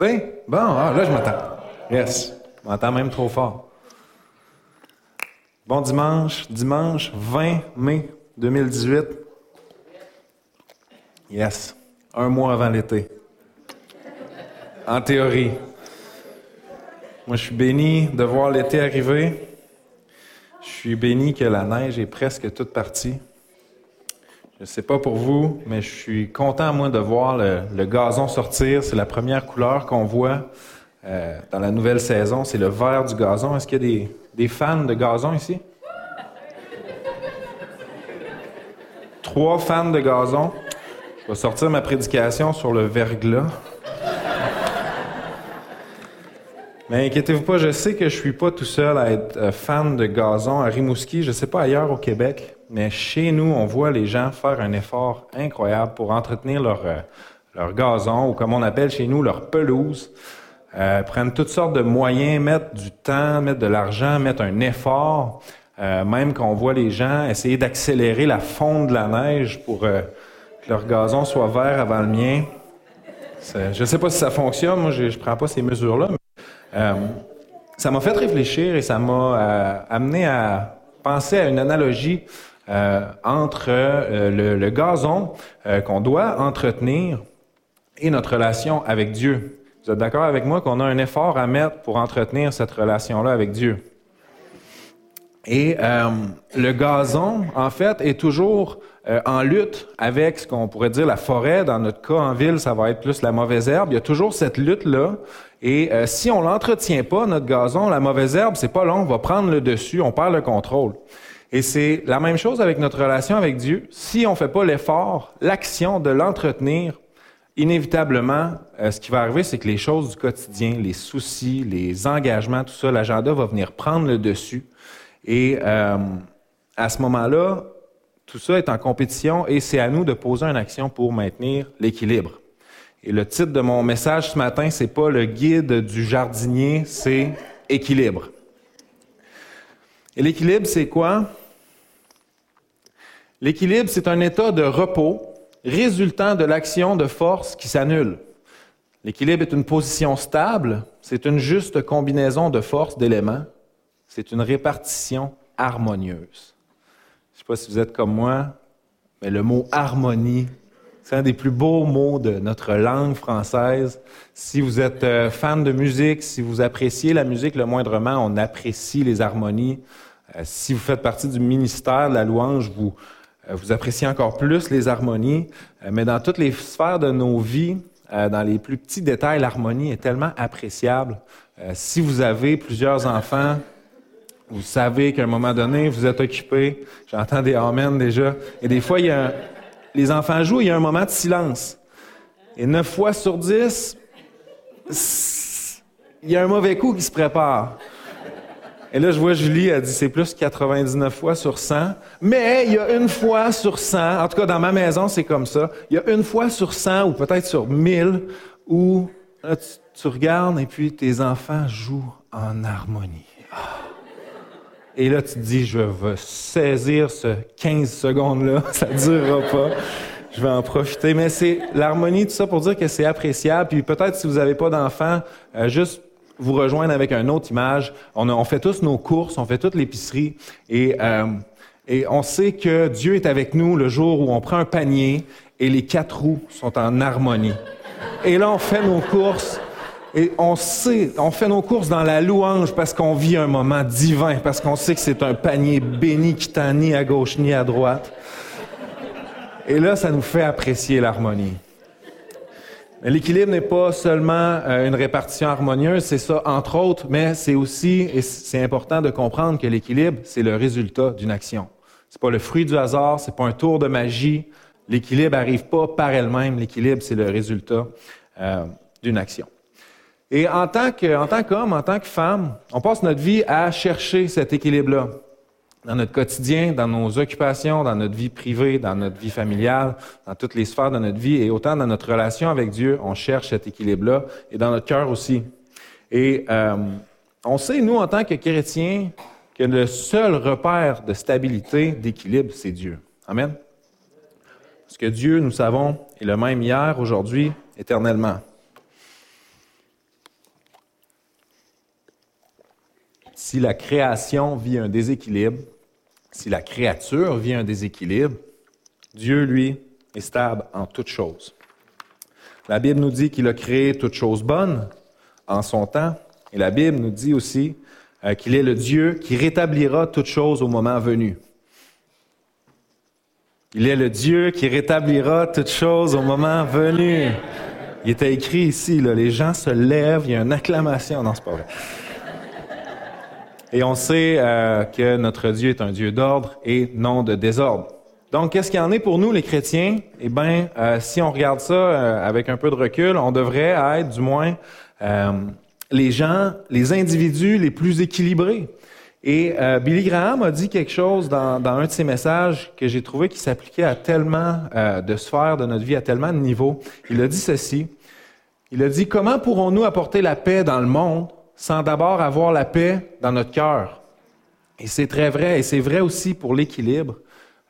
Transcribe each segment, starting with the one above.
Bon, ah, là, je m'entends. Yes. Je m'entends même trop fort. Bon dimanche, dimanche 20 mai 2018. Yes. Un mois avant l'été. En théorie. Moi, je suis béni de voir l'été arriver. Je suis béni que la neige est presque toute partie. Je ne sais pas pour vous, mais je suis content, moi, de voir le, gazon sortir. C'est la première couleur qu'on voit euh, dans la nouvelle saison. C'est le vert du gazon. Est-ce qu'il y a des, fans de gazon ici? Trois fans de gazon. Je vais sortir ma prédication sur le verglas. Mais inquiétez-vous pas, je sais que je suis pas tout seul à être euh, fan de gazon à Rimouski. Je sais pas ailleurs au Québec, mais chez nous, on voit les gens faire un effort incroyable pour entretenir leur, euh, leur gazon, ou comme on appelle chez nous, leur pelouse. Euh, prennent toutes sortes de moyens, mettre du temps, mettre de l'argent, mettre un effort. Euh, même qu'on voit les gens essayer d'accélérer la fonte de la neige pour que leur gazon soit vert avant le mien. Je ne sais pas si ça fonctionne, moi je ne prends pas ces mesures-là, euh, ça m'a fait réfléchir et ça m'a euh, amené à penser à une analogie euh, entre le, gazon qu'on doit entretenir et notre relation avec Dieu. Vous êtes d'accord avec moi qu'on a un effort à mettre pour entretenir cette relation-là avec Dieu? Et le gazon, en fait, est toujours en lutte avec ce qu'on pourrait dire la forêt. Dans notre cas, en ville, ça va être plus la mauvaise herbe. Il y a toujours cette lutte-là et euh, si on l'entretient pas, notre gazon, la mauvaise herbe, c'est pas long, on va prendre le dessus, on perd le contrôle. Et c'est la même chose avec notre relation avec Dieu. Si on fait pas l'effort, l'action de l'entretenir, inévitablement, euh, ce qui va arriver, c'est que les choses du quotidien, les soucis, les engagements, tout ça, l'agenda va venir prendre le dessus. Et euh, à ce moment-là, tout ça est en compétition et c'est à nous de poser une action pour maintenir l'équilibre. Et le titre de mon message ce matin, c'est pas le guide du jardinier, c'est équilibre. Et l'équilibre, c'est quoi? L'équilibre, c'est un état de repos résultant de l'action de force qui s'annule. L'équilibre est une position stable, c'est une juste combinaison de forces d'éléments, c'est une répartition harmonieuse. Je ne sais pas si vous êtes comme moi, mais le mot harmonie c'est un des plus beaux mots de notre langue française. Si vous êtes euh, fan de musique, si vous appréciez la musique le moindrement, on apprécie les harmonies. Euh, si vous faites partie du ministère de la louange, vous, euh, vous appréciez encore plus les harmonies. mais dans toutes les sphères de nos vies, dans les plus petits détails, l'harmonie est tellement appréciable. si vous avez plusieurs enfants, vous savez qu'à un moment donné, vous êtes occupé. J'entends des amen déjà. Et des fois, il y a les enfants jouent, il y a un moment de silence. Et neuf fois sur dix, il y a un mauvais coup qui se prépare. Et là, je vois Julie, elle dit c'est plus 99 fois sur 100. Mais il y a une fois sur 100, en tout cas dans ma maison, c'est comme ça. Il y a une fois sur 100 ou peut-être sur 1000 où tu, regardes et puis tes enfants jouent en harmonie. Et là, tu te dis, je vais saisir ce 15 secondes-là, ça ne durera pas. Je vais en profiter. Mais c'est l'harmonie, tout ça pour dire que c'est appréciable. Puis peut-être si vous n'avez pas d'enfants, euh, juste vous rejoindre avec une autre image. On, fait tous nos courses, on fait toute l'épicerie. Et, euh, et on sait que Dieu est avec nous le jour où on prend un panier et les quatre roues sont en harmonie. Et là, on fait nos courses et on sait, on fait nos courses dans la louange parce qu'on vit un moment divin, parce qu'on sait que c'est un panier béni qui tend ni à gauche ni à droite. Et là, ça nous fait apprécier l'harmonie. L'équilibre n'est pas seulement euh, une répartition harmonieuse, c'est ça entre autres, mais c'est aussi, et c'est important de comprendre que l'équilibre, c'est le résultat d'une action. C'est pas le fruit du hasard, c'est pas un tour de magie. L'équilibre arrive pas par elle-même. L'équilibre, c'est le résultat euh, d'une action. Et en tant qu'homme, en tant que femme, on passe notre vie à chercher cet équilibre-là dans notre quotidien, dans nos occupations, dans notre vie privée, dans notre vie familiale, dans toutes les sphères de notre vie, et autant dans notre relation avec Dieu, on cherche cet équilibre-là, et dans notre cœur aussi. Et euh, on sait, nous, en tant que chrétiens, que le seul repère de stabilité, d'équilibre, c'est Dieu. Amen. Parce que Dieu, nous savons, est le même hier, aujourd'hui, éternellement. Si la création vit un déséquilibre, si la créature vit un déséquilibre, Dieu, lui, est stable en toutes choses. La Bible nous dit qu'il a créé toutes choses bonnes en son temps, et la Bible nous dit aussi euh, qu'il est le Dieu qui rétablira toutes choses au moment venu. Il est le Dieu qui rétablira toutes choses au moment venu. Il était écrit ici, là, les gens se lèvent, il y a une acclamation. Non, c'est pas. Et on sait euh, que notre Dieu est un Dieu d'ordre et non de désordre. Donc, qu'est-ce qu'il en est pour nous, les chrétiens? Eh bien, euh, si on regarde ça euh, avec un peu de recul, on devrait être, du moins, les gens, les individus les plus équilibrés. Et euh, Billy Graham a dit quelque chose dans, un de ses messages que j'ai trouvé qui s'appliquait à tellement euh, de sphères de notre vie, à tellement de niveaux. Il a dit ceci. Il a dit, comment pourrons-nous apporter la paix dans le monde sans d'abord avoir la paix dans notre cœur? Et c'est très vrai, et c'est vrai aussi pour l'équilibre.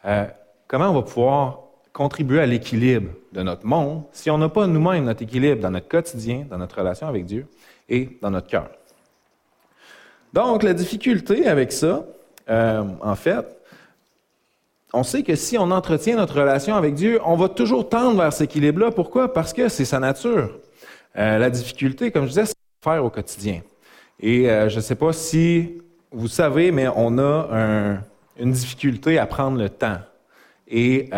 Euh, comment on va pouvoir contribuer à l'équilibre de notre monde si on n'a pas nous-mêmes notre équilibre dans notre quotidien, dans notre relation avec Dieu et dans notre cœur? Donc, la difficulté avec ça, euh, en fait, on sait que si on entretient notre relation avec Dieu, on va toujours tendre vers cet équilibre-là. Pourquoi? Parce que c'est sa nature. Euh, la difficulté, comme je disais, c'est faire au quotidien. Et euh, je ne sais pas si vous savez, mais on a une difficulté à prendre le temps. Et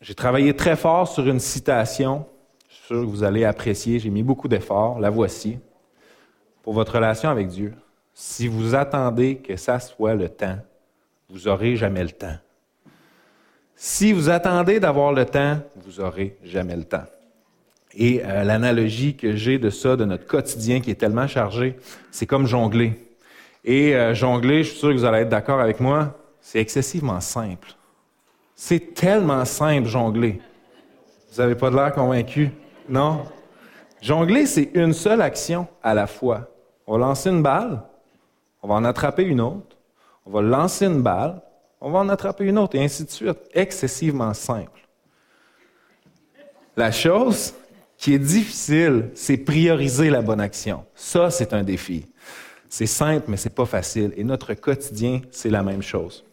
j'ai travaillé très fort sur une citation. Je suis sûr que vous allez apprécier. J'ai mis beaucoup d'efforts. La voici. Pour votre relation avec Dieu. Si vous attendez que ça soit le temps, vous n'aurez jamais le temps. Si vous attendez d'avoir le temps, vous n'aurez jamais le temps. Et euh, l'analogie que j'ai de ça, de notre quotidien qui est tellement chargé, c'est comme jongler. Et euh, jongler, je suis sûr que vous allez être d'accord avec moi, c'est excessivement simple. C'est tellement simple jongler. Vous n'avez pas de l'air convaincu? Non? Jongler, c'est une seule action à la fois. On va lancer une balle, on va en attraper une autre, on va lancer une balle, on va en attraper une autre, et ainsi de suite. Excessivement simple. La chose qui est difficile, c'est prioriser la bonne action. Ça, c'est un défi. C'est simple, mais c'est pas facile. Et notre quotidien, c'est la même chose.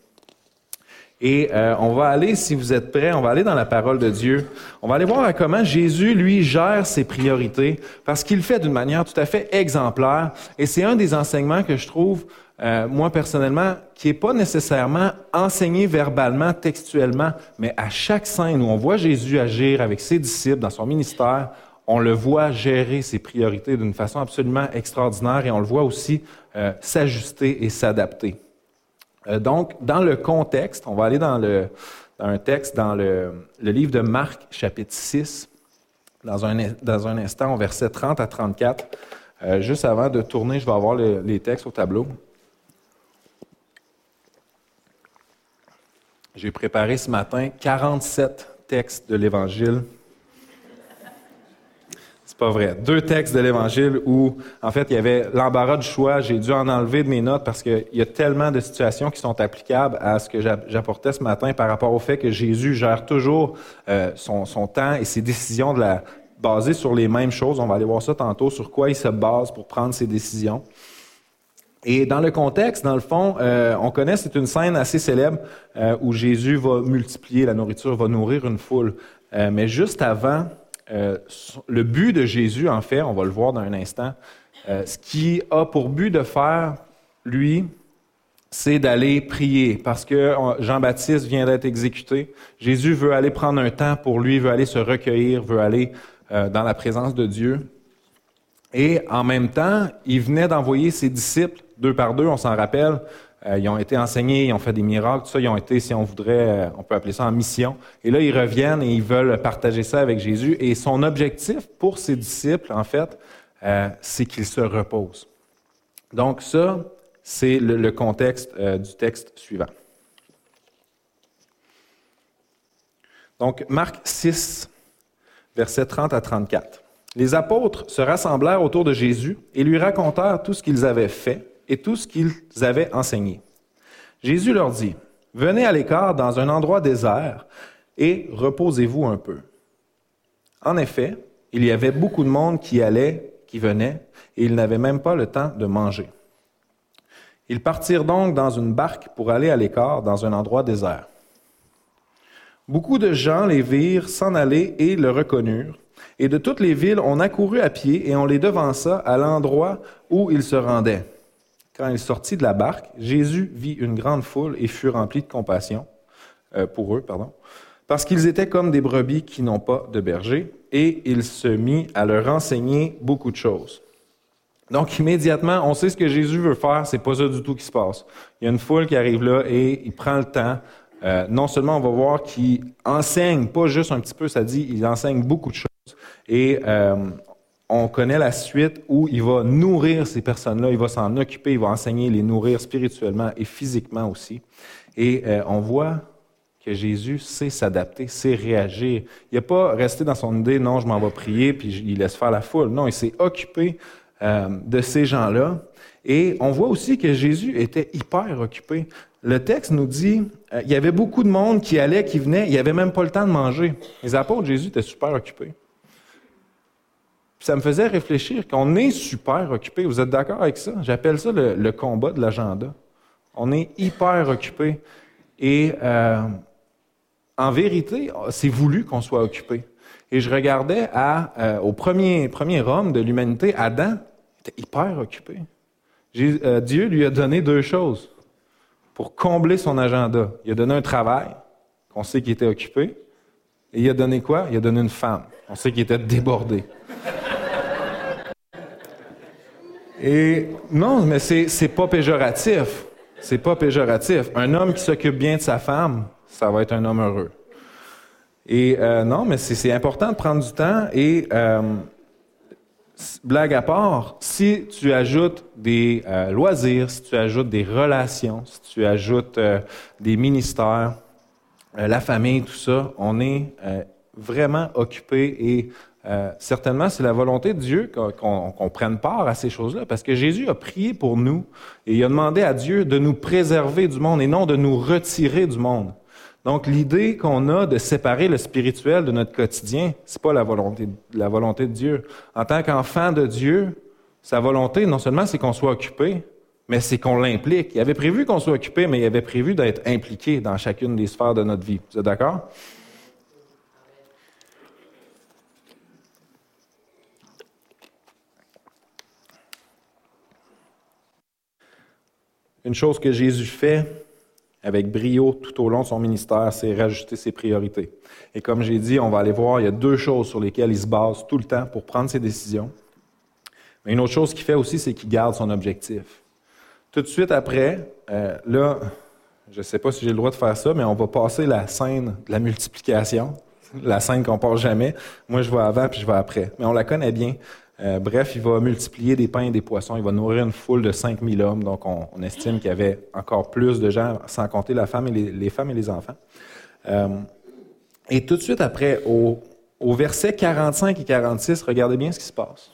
Et euh, on va aller, si vous êtes prêts, on va aller dans la parole de Dieu. On va aller voir comment Jésus, lui, gère ses priorités, parce qu'il le fait d'une manière tout à fait exemplaire. Et c'est un des enseignements que je trouve, euh, moi personnellement, qui n'est pas nécessairement enseigné verbalement, textuellement, mais à chaque scène où on voit Jésus agir avec ses disciples dans son ministère, on le voit gérer ses priorités d'une façon absolument extraordinaire et on le voit aussi euh, s'ajuster et s'adapter. Euh, donc, dans le contexte, on va aller dans, le, un texte dans le, livre de Marc, chapitre 6, dans un, instant, au verset 30 à 34. Euh, juste avant de tourner, je vais avoir les textes au tableau. J'ai préparé ce matin 47 textes de l'Évangile c'est pas vrai. Deux textes de l'Évangile où, en fait, il y avait l'embarras du choix. J'ai dû en enlever de mes notes parce qu'il y a tellement de situations qui sont applicables à ce que j'apportais ce matin par rapport au fait que Jésus gère toujours euh, son, temps et ses décisions de la, basées sur les mêmes choses. On va aller voir ça tantôt, sur quoi il se base pour prendre ses décisions. Et dans le contexte, dans le fond, euh, on connaît, c'est une scène assez célèbre euh, où Jésus va multiplier la nourriture, va nourrir une foule. mais juste avant, euh, le but de Jésus, en fait, on va le voir dans un instant, euh, ce qui a pour but de faire, lui, c'est d'aller prier parce que Jean-Baptiste vient d'être exécuté. Jésus veut aller prendre un temps pour lui, veut aller se recueillir, veut aller euh, dans la présence de Dieu. Et en même temps, il venait d'envoyer ses disciples, deux par deux, on s'en rappelle, euh, ils ont été enseignés, ils ont fait des miracles, tout ça. Ils ont été, si on voudrait, euh, on peut appeler ça en mission. Et là, ils reviennent et ils veulent partager ça avec Jésus. Et son objectif pour ses disciples, en fait, euh, c'est qu'ils se reposent. Donc ça, c'est le, contexte du texte suivant. Donc, Marc 6, versets 30 à 34. Les apôtres se rassemblèrent autour de Jésus et lui racontèrent tout ce qu'ils avaient fait et tout ce qu'ils avaient enseigné. Jésus leur dit, Venez à l'écart dans un endroit désert et reposez-vous un peu. En effet, il y avait beaucoup de monde qui allait, qui venait, et ils n'avaient même pas le temps de manger. Ils partirent donc dans une barque pour aller à l'écart dans un endroit désert. Beaucoup de gens les virent s'en aller et le reconnurent. Et de toutes les villes, on accourut à pied et on les devança à l'endroit où ils se rendaient. Quand il sortit de la barque, Jésus vit une grande foule et fut rempli de compassion euh, pour eux, pardon, parce qu'ils étaient comme des brebis qui n'ont pas de berger, et il se mit à leur enseigner beaucoup de choses. Donc immédiatement, on sait ce que Jésus veut faire, c'est pas ça du tout qui se passe. Il y a une foule qui arrive là et il prend le temps. Euh, non seulement on va voir qu'il enseigne, pas juste un petit peu, ça dit, il enseigne beaucoup de choses. Et euh, on connaît la suite où il va nourrir ces personnes-là, il va s'en occuper, il va enseigner, les nourrir spirituellement et physiquement aussi. Et euh, on voit que Jésus sait s'adapter, sait réagir. Il n'a pas resté dans son idée, non, je m'en vais prier, puis il laisse faire la foule. Non, il s'est occupé euh, de ces gens-là. Et on voit aussi que Jésus était hyper occupé. Le texte nous dit, euh, il y avait beaucoup de monde qui allait, qui venait, il n'y avait même pas le temps de manger. Les apôtres, Jésus était super occupé. Ça me faisait réfléchir qu'on est super occupé. Vous êtes d'accord avec ça? J'appelle ça le, combat de l'agenda. On est hyper occupé. Et euh, en vérité, c'est voulu qu'on soit occupé. Et je regardais à, au premier, premier homme de l'humanité, Adam, était hyper occupé. Euh, Dieu lui a donné deux choses pour combler son agenda. Il a donné un travail, qu'on sait qu'il était occupé, et il a donné quoi? Il a donné une femme. On sait qu'il était débordé. Et non, mais c'est, pas péjoratif. C'est pas péjoratif. Un homme qui s'occupe bien de sa femme, ça va être un homme heureux. Et euh, non, mais c'est, important de prendre du temps et euh, blague à part, si tu ajoutes des euh, loisirs, si tu ajoutes des relations, si tu ajoutes des ministères, la famille, tout ça, on est vraiment occupé et certainement c'est la volonté de Dieu qu'on prenne part à ces choses-là parce que Jésus a prié pour nous et il a demandé à Dieu de nous préserver du monde et non de nous retirer du monde. Donc, l'idée qu'on a de séparer le spirituel de notre quotidien, c'est pas la volonté, la volonté de Dieu. En tant qu'enfant de Dieu, sa volonté, non seulement c'est qu'on soit occupé, mais c'est qu'on l'implique. Il avait prévu qu'on soit occupé, mais il avait prévu d'être impliqué dans chacune des sphères de notre vie. Vous êtes d'accord? Une chose que Jésus fait, avec brio tout au long de son ministère, c'est rajouter ses priorités. Et comme j'ai dit, on va aller voir, il y a deux choses sur lesquelles il se base tout le temps pour prendre ses décisions. Mais une autre chose qu'il fait aussi, c'est qu'il garde son objectif. Tout de suite après, euh, là, je ne sais pas si j'ai le droit de faire ça, mais on va passer la scène de la multiplication, la scène qu'on passe jamais. Moi, je vais avant puis je vais après. Mais on la connaît bien. Euh, bref, il va multiplier des pains et des poissons. Il va nourrir une foule de 5000 hommes. Donc, on, estime qu'il y avait encore plus de gens, sans compter la femme et les, femmes et les enfants. Euh, et tout de suite après, au, verset 45 et 46, regardez bien ce qui se passe.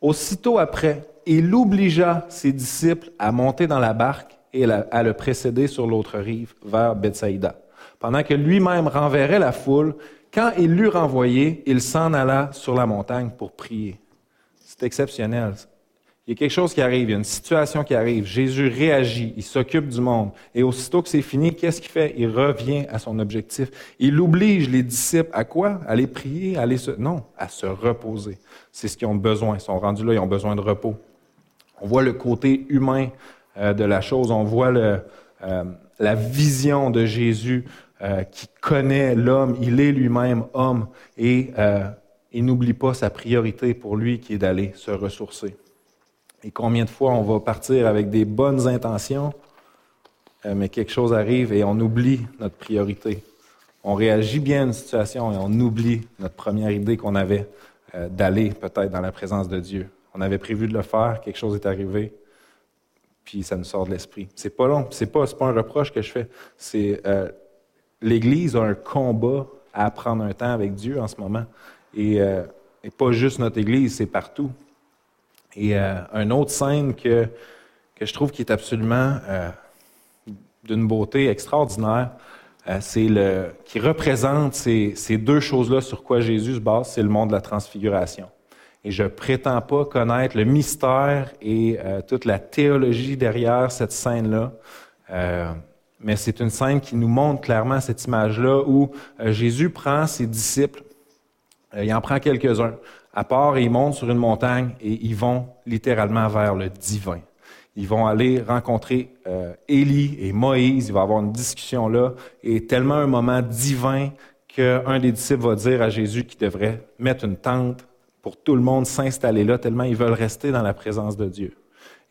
Aussitôt après, il obligea ses disciples à monter dans la barque et à le précéder sur l'autre rive, vers Bethsaïda, pendant que lui-même renverrait la foule quand il l'eut renvoyé, il s'en alla sur la montagne pour prier. C'est exceptionnel. Il y a quelque chose qui arrive, il y a une situation qui arrive. Jésus réagit, il s'occupe du monde. Et aussitôt que c'est fini, qu'est-ce qu'il fait? Il revient à son objectif. Il oblige les disciples à quoi? À aller prier, à aller se... Non, à se reposer. C'est ce qu'ils ont besoin. Ils sont rendus là, ils ont besoin de repos. On voit le côté humain euh, de la chose. On voit euh, la vision de Jésus euh, qui connaît l'homme, il est lui-même homme et euh, il n'oublie pas sa priorité pour lui qui est d'aller se ressourcer. Et combien de fois on va partir avec des bonnes intentions, euh, mais quelque chose arrive et on oublie notre priorité. On réagit bien à une situation et on oublie notre première idée qu'on avait d'aller peut-être dans la présence de Dieu. On avait prévu de le faire, quelque chose est arrivé, puis ça nous sort de l'esprit. C'est pas long, c'est pas, pas un reproche que je fais. C'est l'Église a un combat à prendre un temps avec Dieu en ce moment. Et, euh, pas juste notre Église, c'est partout. Et euh, une autre scène que, que je trouve qui est absolument euh, d'une beauté extraordinaire, c'est le qui représente ces, ces deux choses-là sur quoi Jésus se base, c'est le monde de la transfiguration. Et je prétends pas connaître le mystère et euh, toute la théologie derrière cette scène-là. Euh, mais c'est une scène qui nous montre clairement cette image-là où euh, Jésus prend ses disciples, il en prend quelques-uns, à part ils montent sur une montagne et ils vont littéralement vers le divin. Ils vont aller rencontrer Élie et Moïse, il va avoir une discussion là, et tellement un moment divin qu'un des disciples va dire à Jésus qu'il devrait mettre une tente pour tout le monde s'installer là, tellement ils veulent rester dans la présence de Dieu.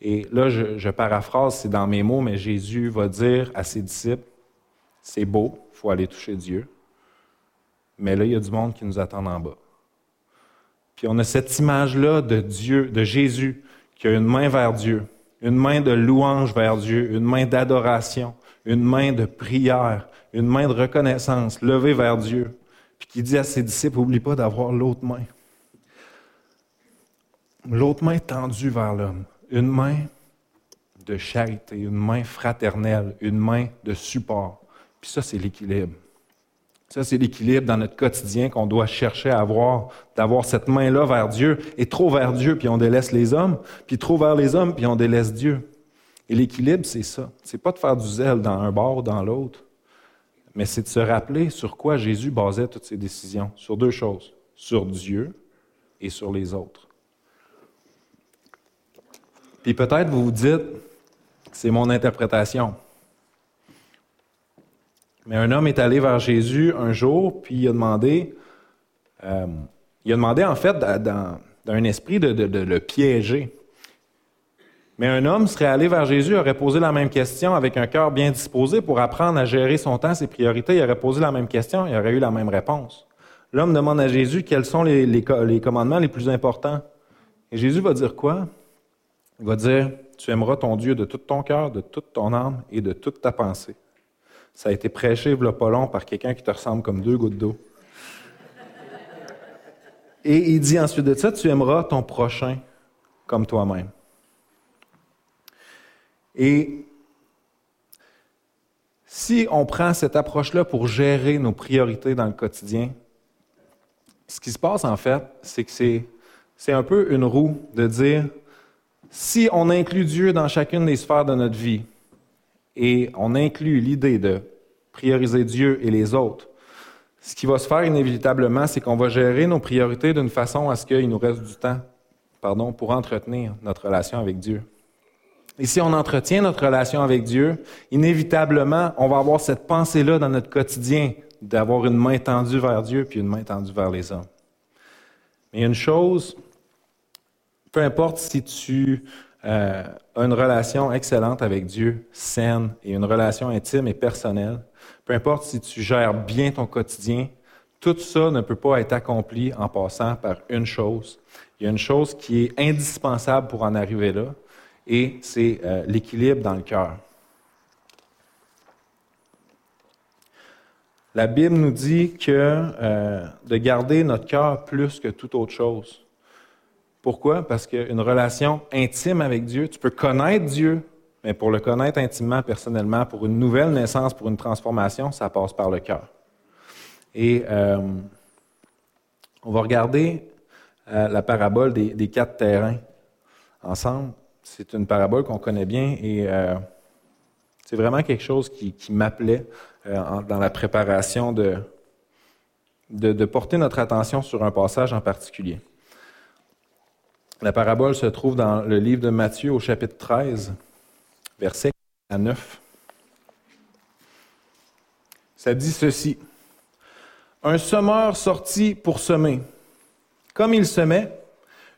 Et là, je, paraphrase, c'est dans mes mots, mais Jésus va dire à ses disciples, c'est beau, il faut aller toucher Dieu, mais là, il y a du monde qui nous attend en bas. Puis on a cette image-là de Dieu, de Jésus, qui a une main vers Dieu, une main de louange vers Dieu, une main d'adoration, une main de prière, une main de reconnaissance levée vers Dieu, puis qui dit à ses disciples, oublie pas d'avoir l'autre main l'autre main tendue vers l'homme, une main de charité, une main fraternelle, une main de support. Puis ça, c'est l'équilibre. Ça, c'est l'équilibre dans notre quotidien qu'on doit chercher à avoir, d'avoir cette main-là vers Dieu, et trop vers Dieu, puis on délaisse les hommes, puis trop vers les hommes, puis on délaisse Dieu. Et l'équilibre, c'est ça. C'est pas de faire du zèle dans un bord ou dans l'autre, mais c'est de se rappeler sur quoi Jésus basait toutes ses décisions. Sur deux choses. Sur Dieu et sur les autres. Puis peut-être vous vous dites, c'est mon interprétation. Mais un homme est allé vers Jésus un jour, puis il a demandé, euh, il a demandé en fait dans, un esprit de, le piéger. Mais un homme serait allé vers Jésus, aurait posé la même question avec un cœur bien disposé pour apprendre à gérer son temps, ses priorités. Il aurait posé la même question, il aurait eu la même réponse. L'homme demande à Jésus quels sont les, les commandements les plus importants? Et Jésus va dire quoi? Il va dire, tu aimeras ton Dieu de tout ton cœur, de toute ton âme et de toute ta pensée. Ça a été prêché, il pas long, par quelqu'un qui te ressemble comme deux gouttes d'eau. Et il dit ensuite de ça, tu aimeras ton prochain comme toi-même. Et si on prend cette approche-là pour gérer nos priorités dans le quotidien, ce qui se passe en fait, c'est que c'est un peu une roue de dire, si on inclut Dieu dans chacune des sphères de notre vie et on inclut l'idée de prioriser Dieu et les autres, ce qui va se faire inévitablement, c'est qu'on va gérer nos priorités d'une façon à ce qu'il nous reste du temps pardon, pour entretenir notre relation avec Dieu. Et si on entretient notre relation avec Dieu, inévitablement, on va avoir cette pensée-là dans notre quotidien d'avoir une main tendue vers Dieu puis une main tendue vers les hommes. Mais une chose peu importe si tu euh, as une relation excellente avec Dieu, saine et une relation intime et personnelle, peu importe si tu gères bien ton quotidien, tout ça ne peut pas être accompli en passant par une chose. Il y a une chose qui est indispensable pour en arriver là, et c'est euh, l'équilibre dans le cœur. La Bible nous dit que euh, de garder notre cœur plus que toute autre chose. Pourquoi? Parce qu'une relation intime avec Dieu, tu peux connaître Dieu, mais pour le connaître intimement, personnellement, pour une nouvelle naissance, pour une transformation, ça passe par le cœur. Et euh, on va regarder euh, la parabole des, quatre terrains ensemble. C'est une parabole qu'on connaît bien et euh, c'est vraiment quelque chose qui, m'appelait dans la préparation de, de porter notre attention sur un passage en particulier. La parabole se trouve dans le livre de Matthieu au chapitre 13, verset à 9. Ça dit ceci. Un semeur sortit pour semer. Comme il semait,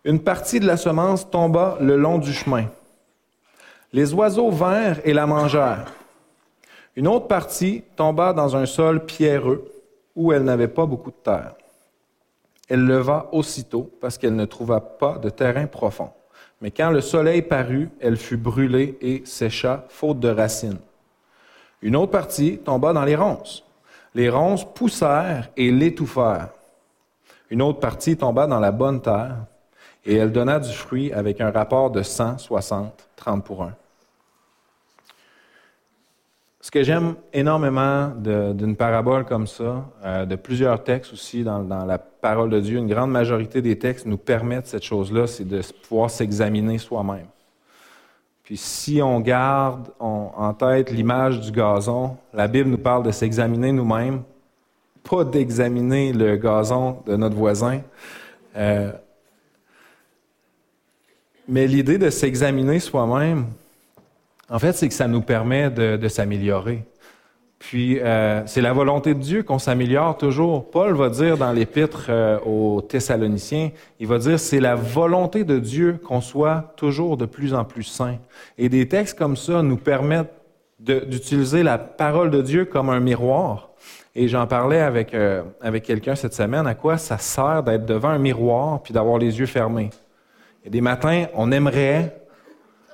une partie de la semence tomba le long du chemin. Les oiseaux vinrent et la mangèrent. Une autre partie tomba dans un sol pierreux où elle n'avait pas beaucoup de terre elle leva aussitôt parce qu'elle ne trouva pas de terrain profond. Mais quand le soleil parut, elle fut brûlée et sécha, faute de racines. Une autre partie tomba dans les ronces. Les ronces poussèrent et l'étouffèrent. Une autre partie tomba dans la bonne terre, et elle donna du fruit avec un rapport de 160, 30 pour 1. Ce que j'aime énormément d'une parabole comme ça, euh, de plusieurs textes aussi dans, la parole de Dieu, une grande majorité des textes nous permettent cette chose-là, c'est de pouvoir s'examiner soi-même. Puis si on garde en tête l'image du gazon, la Bible nous parle de s'examiner nous-mêmes, pas d'examiner le gazon de notre voisin. Euh, mais l'idée de s'examiner soi-même, en fait, c'est que ça nous permet de, s'améliorer. Puis, euh, c'est la volonté de Dieu qu'on s'améliore toujours. Paul va dire dans l'épître euh, aux Thessaloniciens, il va dire, c'est la volonté de Dieu qu'on soit toujours de plus en plus saint. Et des textes comme ça nous permettent d'utiliser la parole de Dieu comme un miroir. Et j'en parlais avec, euh, avec quelqu'un cette semaine, à quoi ça sert d'être devant un miroir puis d'avoir les yeux fermés. Et des matins, on aimerait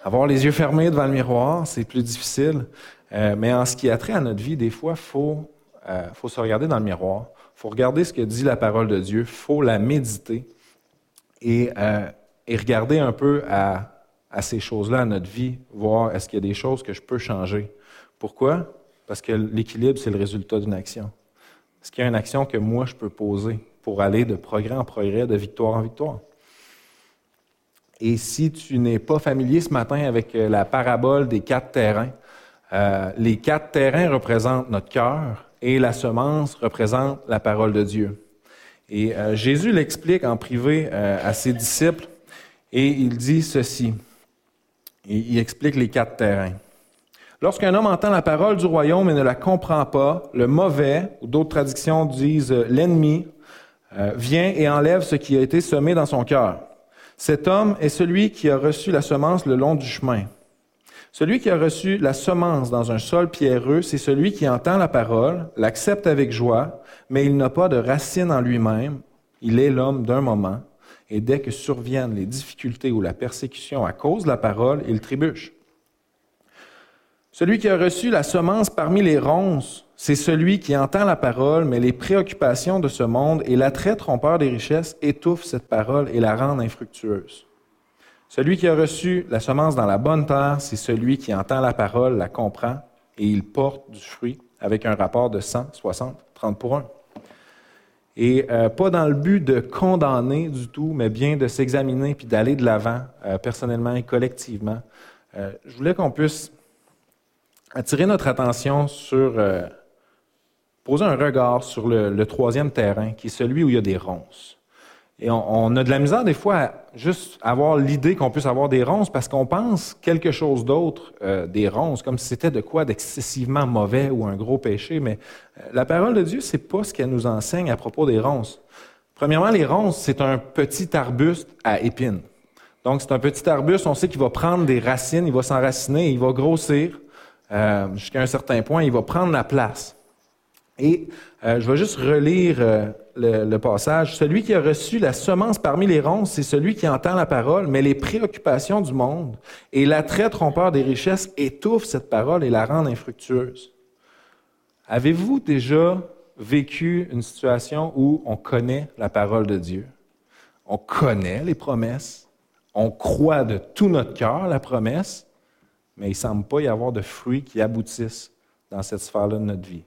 avoir les yeux fermés devant le miroir, c'est plus difficile. Euh, mais en ce qui a trait à notre vie, des fois, il faut, euh, faut se regarder dans le miroir. Il faut regarder ce que dit la parole de Dieu. Il faut la méditer et, euh, et regarder un peu à, à ces choses-là, à notre vie, voir est-ce qu'il y a des choses que je peux changer. Pourquoi? Parce que l'équilibre, c'est le résultat d'une action. Est-ce qu'il y a une action que moi, je peux poser pour aller de progrès en progrès, de victoire en victoire? Et si tu n'es pas familier ce matin avec euh, la parabole des quatre terrains, euh, les quatre terrains représentent notre cœur et la semence représente la parole de Dieu. Et euh, Jésus l'explique en privé à ses disciples et il dit ceci. il explique les quatre terrains. Lorsqu'un homme entend la parole du royaume et ne la comprend pas, le mauvais, ou d'autres traductions disent l'ennemi, vient et enlève ce qui a été semé dans son cœur. Cet homme est celui qui a reçu la semence le long du chemin. Celui qui a reçu la semence dans un sol pierreux, c'est celui qui entend la parole, l'accepte avec joie, mais il n'a pas de racine en lui-même. Il est l'homme d'un moment, et dès que surviennent les difficultés ou la persécution à cause de la parole, il trébuche. Celui qui a reçu la semence parmi les ronces, c'est celui qui entend la parole, mais les préoccupations de ce monde et l'attrait trompeur des richesses étouffent cette parole et la rendent infructueuse. Celui qui a reçu la semence dans la bonne terre, c'est celui qui entend la parole, la comprend, et il porte du fruit avec un rapport de 100, 60, 30 pour 1. Et euh, pas dans le but de condamner du tout, mais bien de s'examiner puis d'aller de l'avant, euh, personnellement et collectivement. Euh, je voulais qu'on puisse attirer notre attention sur, euh, poser un regard sur le, troisième terrain, qui est celui où il y a des ronces. Et on, a de la misère des fois à juste avoir l'idée qu'on puisse avoir des ronces parce qu'on pense quelque chose d'autre euh, des ronces, comme si c'était de quoi d'excessivement mauvais ou un gros péché. Mais euh, la parole de Dieu, c'est pas ce qu'elle nous enseigne à propos des ronces. Premièrement, les ronces, c'est un petit arbuste à épines. Donc, c'est un petit arbuste, on sait qu'il va prendre des racines, il va s'enraciner, il va grossir. Euh, jusqu'à un certain point, il va prendre la place. Et euh, je vais juste relire euh, le, passage. Celui qui a reçu la semence parmi les ronces, c'est celui qui entend la parole, mais les préoccupations du monde et l'attrait trompeur des richesses étouffent cette parole et la rendent infructueuse. Avez-vous déjà vécu une situation où on connaît la parole de Dieu? On connaît les promesses, on croit de tout notre cœur la promesse, mais il ne semble pas y avoir de fruits qui aboutissent dans cette sphère-là de notre vie.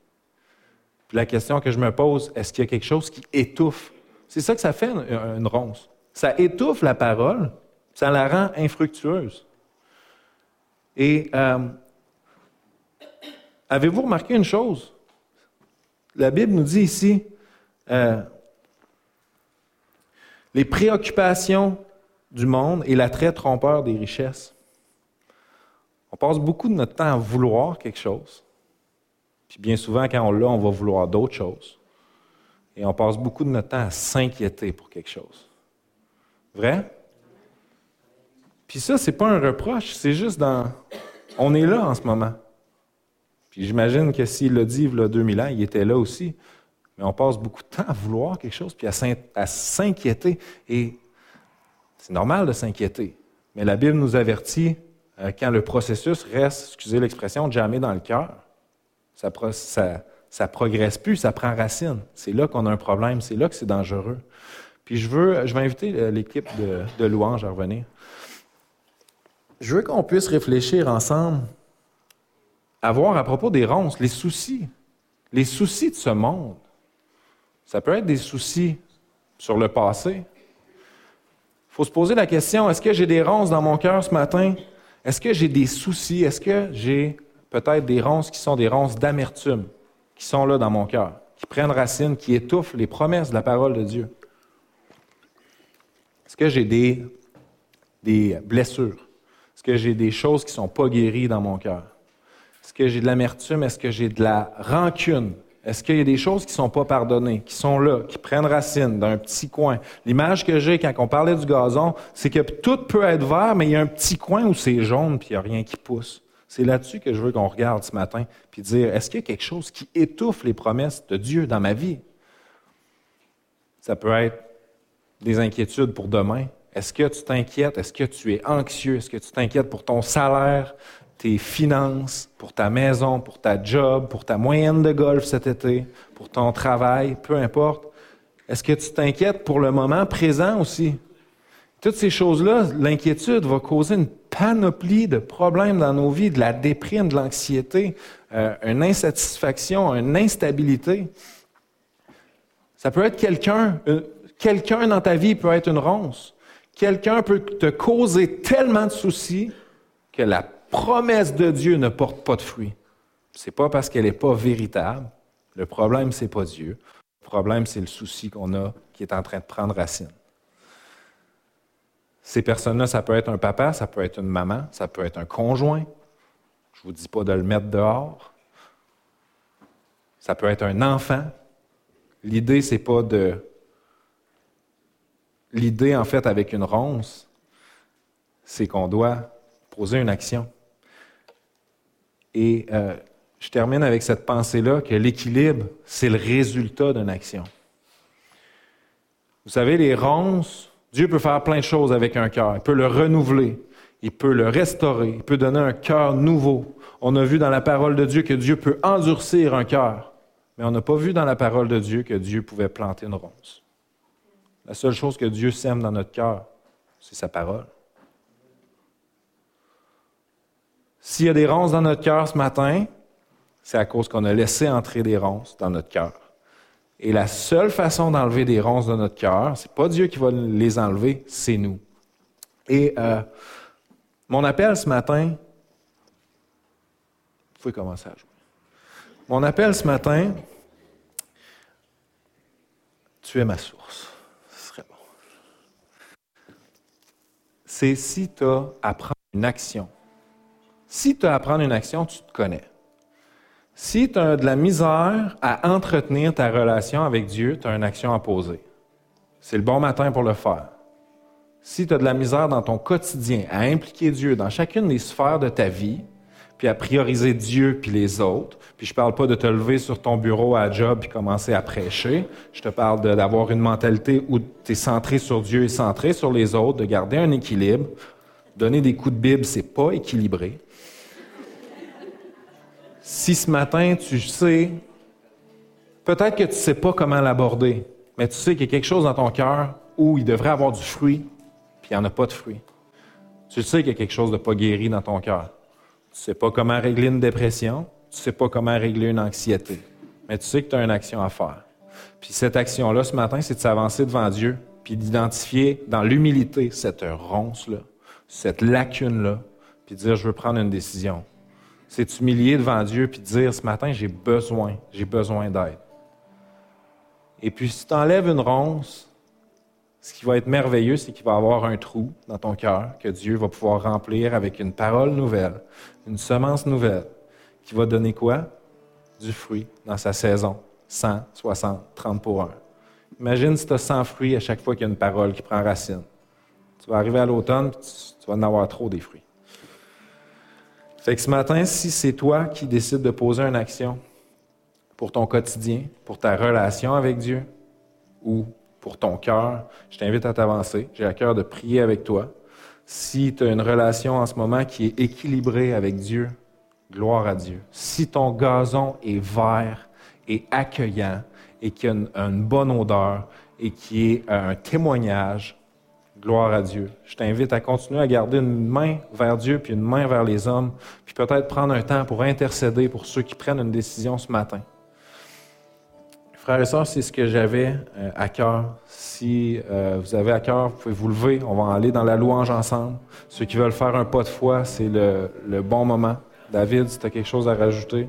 La question que je me pose, est-ce qu'il y a quelque chose qui étouffe? C'est ça que ça fait une, ronce. Ça étouffe la parole, ça la rend infructueuse. Et euh, avez-vous remarqué une chose? La Bible nous dit ici, euh, les préoccupations du monde et l'attrait trompeur des richesses. On passe beaucoup de notre temps à vouloir quelque chose. Puis bien souvent, quand on l'a, on va vouloir d'autres choses. Et on passe beaucoup de notre temps à s'inquiéter pour quelque chose. Vrai? Puis ça, c'est pas un reproche, c'est juste dans. On est là en ce moment. Puis j'imagine que s'il l'a dit il y a 2000 ans, il était là aussi. Mais on passe beaucoup de temps à vouloir quelque chose, puis à s'inquiéter. Et c'est normal de s'inquiéter. Mais la Bible nous avertit euh, quand le processus reste, excusez l'expression, jamais dans le cœur, ça, ça, progresse plus, ça prend racine. C'est là qu'on a un problème, c'est là que c'est dangereux. Puis je veux, je vais inviter euh, l'équipe de, de à revenir. Je veux qu'on puisse réfléchir ensemble avoir à propos des ronces, les soucis, les soucis de ce monde. Ça peut être des soucis sur le passé. Il faut se poser la question, est-ce que j'ai des ronces dans mon cœur ce matin? Est-ce que j'ai des soucis? Est-ce que j'ai peut-être des ronces qui sont des ronces d'amertume, qui sont là dans mon cœur, qui prennent racine, qui étouffent les promesses de la parole de Dieu? Est-ce que j'ai des, blessures? Est-ce que j'ai des choses qui ne sont pas guéries dans mon cœur? Est-ce que j'ai de l'amertume? Est-ce que j'ai de la rancune? Est-ce qu'il y a des choses qui ne sont pas pardonnées, qui sont là, qui prennent racine dans un petit coin? L'image que j'ai quand on parlait du gazon, c'est que tout peut être vert, mais il y a un petit coin où c'est jaune puis il n'y a rien qui pousse. C'est là-dessus que je veux qu'on regarde ce matin, puis dire, est-ce qu'il y a quelque chose qui étouffe les promesses de Dieu dans ma vie? Ça peut être des inquiétudes pour demain. Est-ce que tu t'inquiètes? Est-ce que tu es anxieux? Est-ce que tu t'inquiètes pour ton salaire? Tes finances, pour ta maison, pour ta job, pour ta moyenne de golf cet été, pour ton travail, peu importe. Est-ce que tu t'inquiètes pour le moment présent aussi? Toutes ces choses-là, l'inquiétude va causer une panoplie de problèmes dans nos vies, de la déprime, de l'anxiété, euh, une insatisfaction, une instabilité. Ça peut être quelqu'un, euh, quelqu'un dans ta vie peut être une ronce. Quelqu'un peut te causer tellement de soucis que la promesse de Dieu ne porte pas de fruits. Ce n'est pas parce qu'elle n'est pas véritable. Le problème, ce n'est pas Dieu. Le problème, c'est le souci qu'on a qui est en train de prendre racine. Ces personnes-là, ça peut être un papa, ça peut être une maman, ça peut être un conjoint. Je ne vous dis pas de le mettre dehors. Ça peut être un enfant. L'idée, c'est pas de. L'idée, en fait, avec une ronce, c'est qu'on doit poser une action. Et euh, je termine avec cette pensée-là que l'équilibre, c'est le résultat d'une action. Vous savez, les ronces, Dieu peut faire plein de choses avec un cœur. Il peut le renouveler, il peut le restaurer, il peut donner un cœur nouveau. On a vu dans la parole de Dieu que Dieu peut endurcir un cœur, mais on n'a pas vu dans la parole de Dieu que Dieu pouvait planter une ronce. La seule chose que Dieu sème dans notre cœur, c'est sa parole. S'il y a des ronces dans notre cœur ce matin, c'est à cause qu'on a laissé entrer des ronces dans notre cœur. Et la seule façon d'enlever des ronces dans notre cœur, c'est pas Dieu qui va les enlever, c'est nous. Et euh, mon appel ce matin, vous pouvez commencer à jouer. Mon appel ce matin, tu es ma source. Ce serait bon. C'est si tu as à prendre une action si tu as à prendre une action, tu te connais. Si tu as de la misère à entretenir ta relation avec Dieu, tu as une action à poser. C'est le bon matin pour le faire. Si tu as de la misère dans ton quotidien à impliquer Dieu dans chacune des sphères de ta vie, puis à prioriser Dieu puis les autres, puis je parle pas de te lever sur ton bureau à job puis commencer à prêcher, je te parle d'avoir une mentalité où tu es centré sur Dieu et centré sur les autres, de garder un équilibre. Donner des coups de Bible, c'est pas équilibré. Si ce matin, tu sais, peut-être que tu ne sais pas comment l'aborder, mais tu sais qu'il y a quelque chose dans ton cœur où il devrait avoir du fruit, puis il n'y en a pas de fruit. Tu sais qu'il y a quelque chose de pas guéri dans ton cœur. Tu ne sais pas comment régler une dépression, tu ne sais pas comment régler une anxiété, mais tu sais que tu as une action à faire. Puis cette action-là, ce matin, c'est de s'avancer devant Dieu, puis d'identifier dans l'humilité cette ronce-là, cette lacune-là, puis de dire, je veux prendre une décision c'est t'humilier devant Dieu puis dire ce matin, j'ai besoin, j'ai besoin d'aide. Et puis, si tu enlèves une ronce, ce qui va être merveilleux, c'est qu'il va y avoir un trou dans ton cœur que Dieu va pouvoir remplir avec une parole nouvelle, une semence nouvelle, qui va donner quoi? Du fruit dans sa saison. 100, 60, 30 pour 1. Imagine si tu as 100 fruits à chaque fois qu'il y a une parole qui prend racine. Tu vas arriver à l'automne, tu, tu vas en avoir trop des fruits. Fait que ce matin, si c'est toi qui décides de poser une action pour ton quotidien, pour ta relation avec Dieu ou pour ton cœur, je t'invite à t'avancer. J'ai à cœur de prier avec toi. Si tu as une relation en ce moment qui est équilibrée avec Dieu, gloire à Dieu. Si ton gazon est vert et accueillant et qui a une, une bonne odeur et qui est un témoignage, Gloire à Dieu. Je t'invite à continuer à garder une main vers Dieu puis une main vers les hommes, puis peut-être prendre un temps pour intercéder pour ceux qui prennent une décision ce matin. Frères et sœurs, c'est ce que j'avais euh, à cœur. Si euh, vous avez à cœur, vous pouvez vous lever. On va aller dans la louange ensemble. Ceux qui veulent faire un pas de foi, c'est le, le bon moment. David, si tu as quelque chose à rajouter?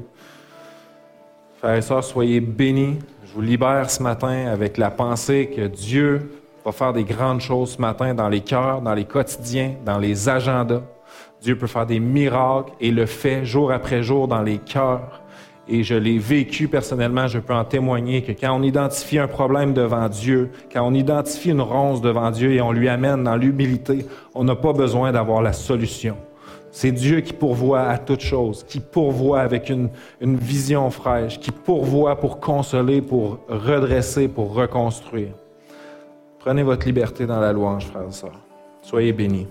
Frères et sœurs, soyez bénis. Je vous libère ce matin avec la pensée que Dieu faire des grandes choses ce matin dans les cœurs, dans les quotidiens, dans les agendas. Dieu peut faire des miracles et le fait jour après jour dans les cœurs. Et je l'ai vécu personnellement, je peux en témoigner que quand on identifie un problème devant Dieu, quand on identifie une ronce devant Dieu et on lui amène dans l'humilité, on n'a pas besoin d'avoir la solution. C'est Dieu qui pourvoit à toute chose, qui pourvoit avec une, une vision fraîche, qui pourvoit pour consoler, pour redresser, pour reconstruire. Prenez votre liberté dans la louange, frères et sœurs. Soyez bénis.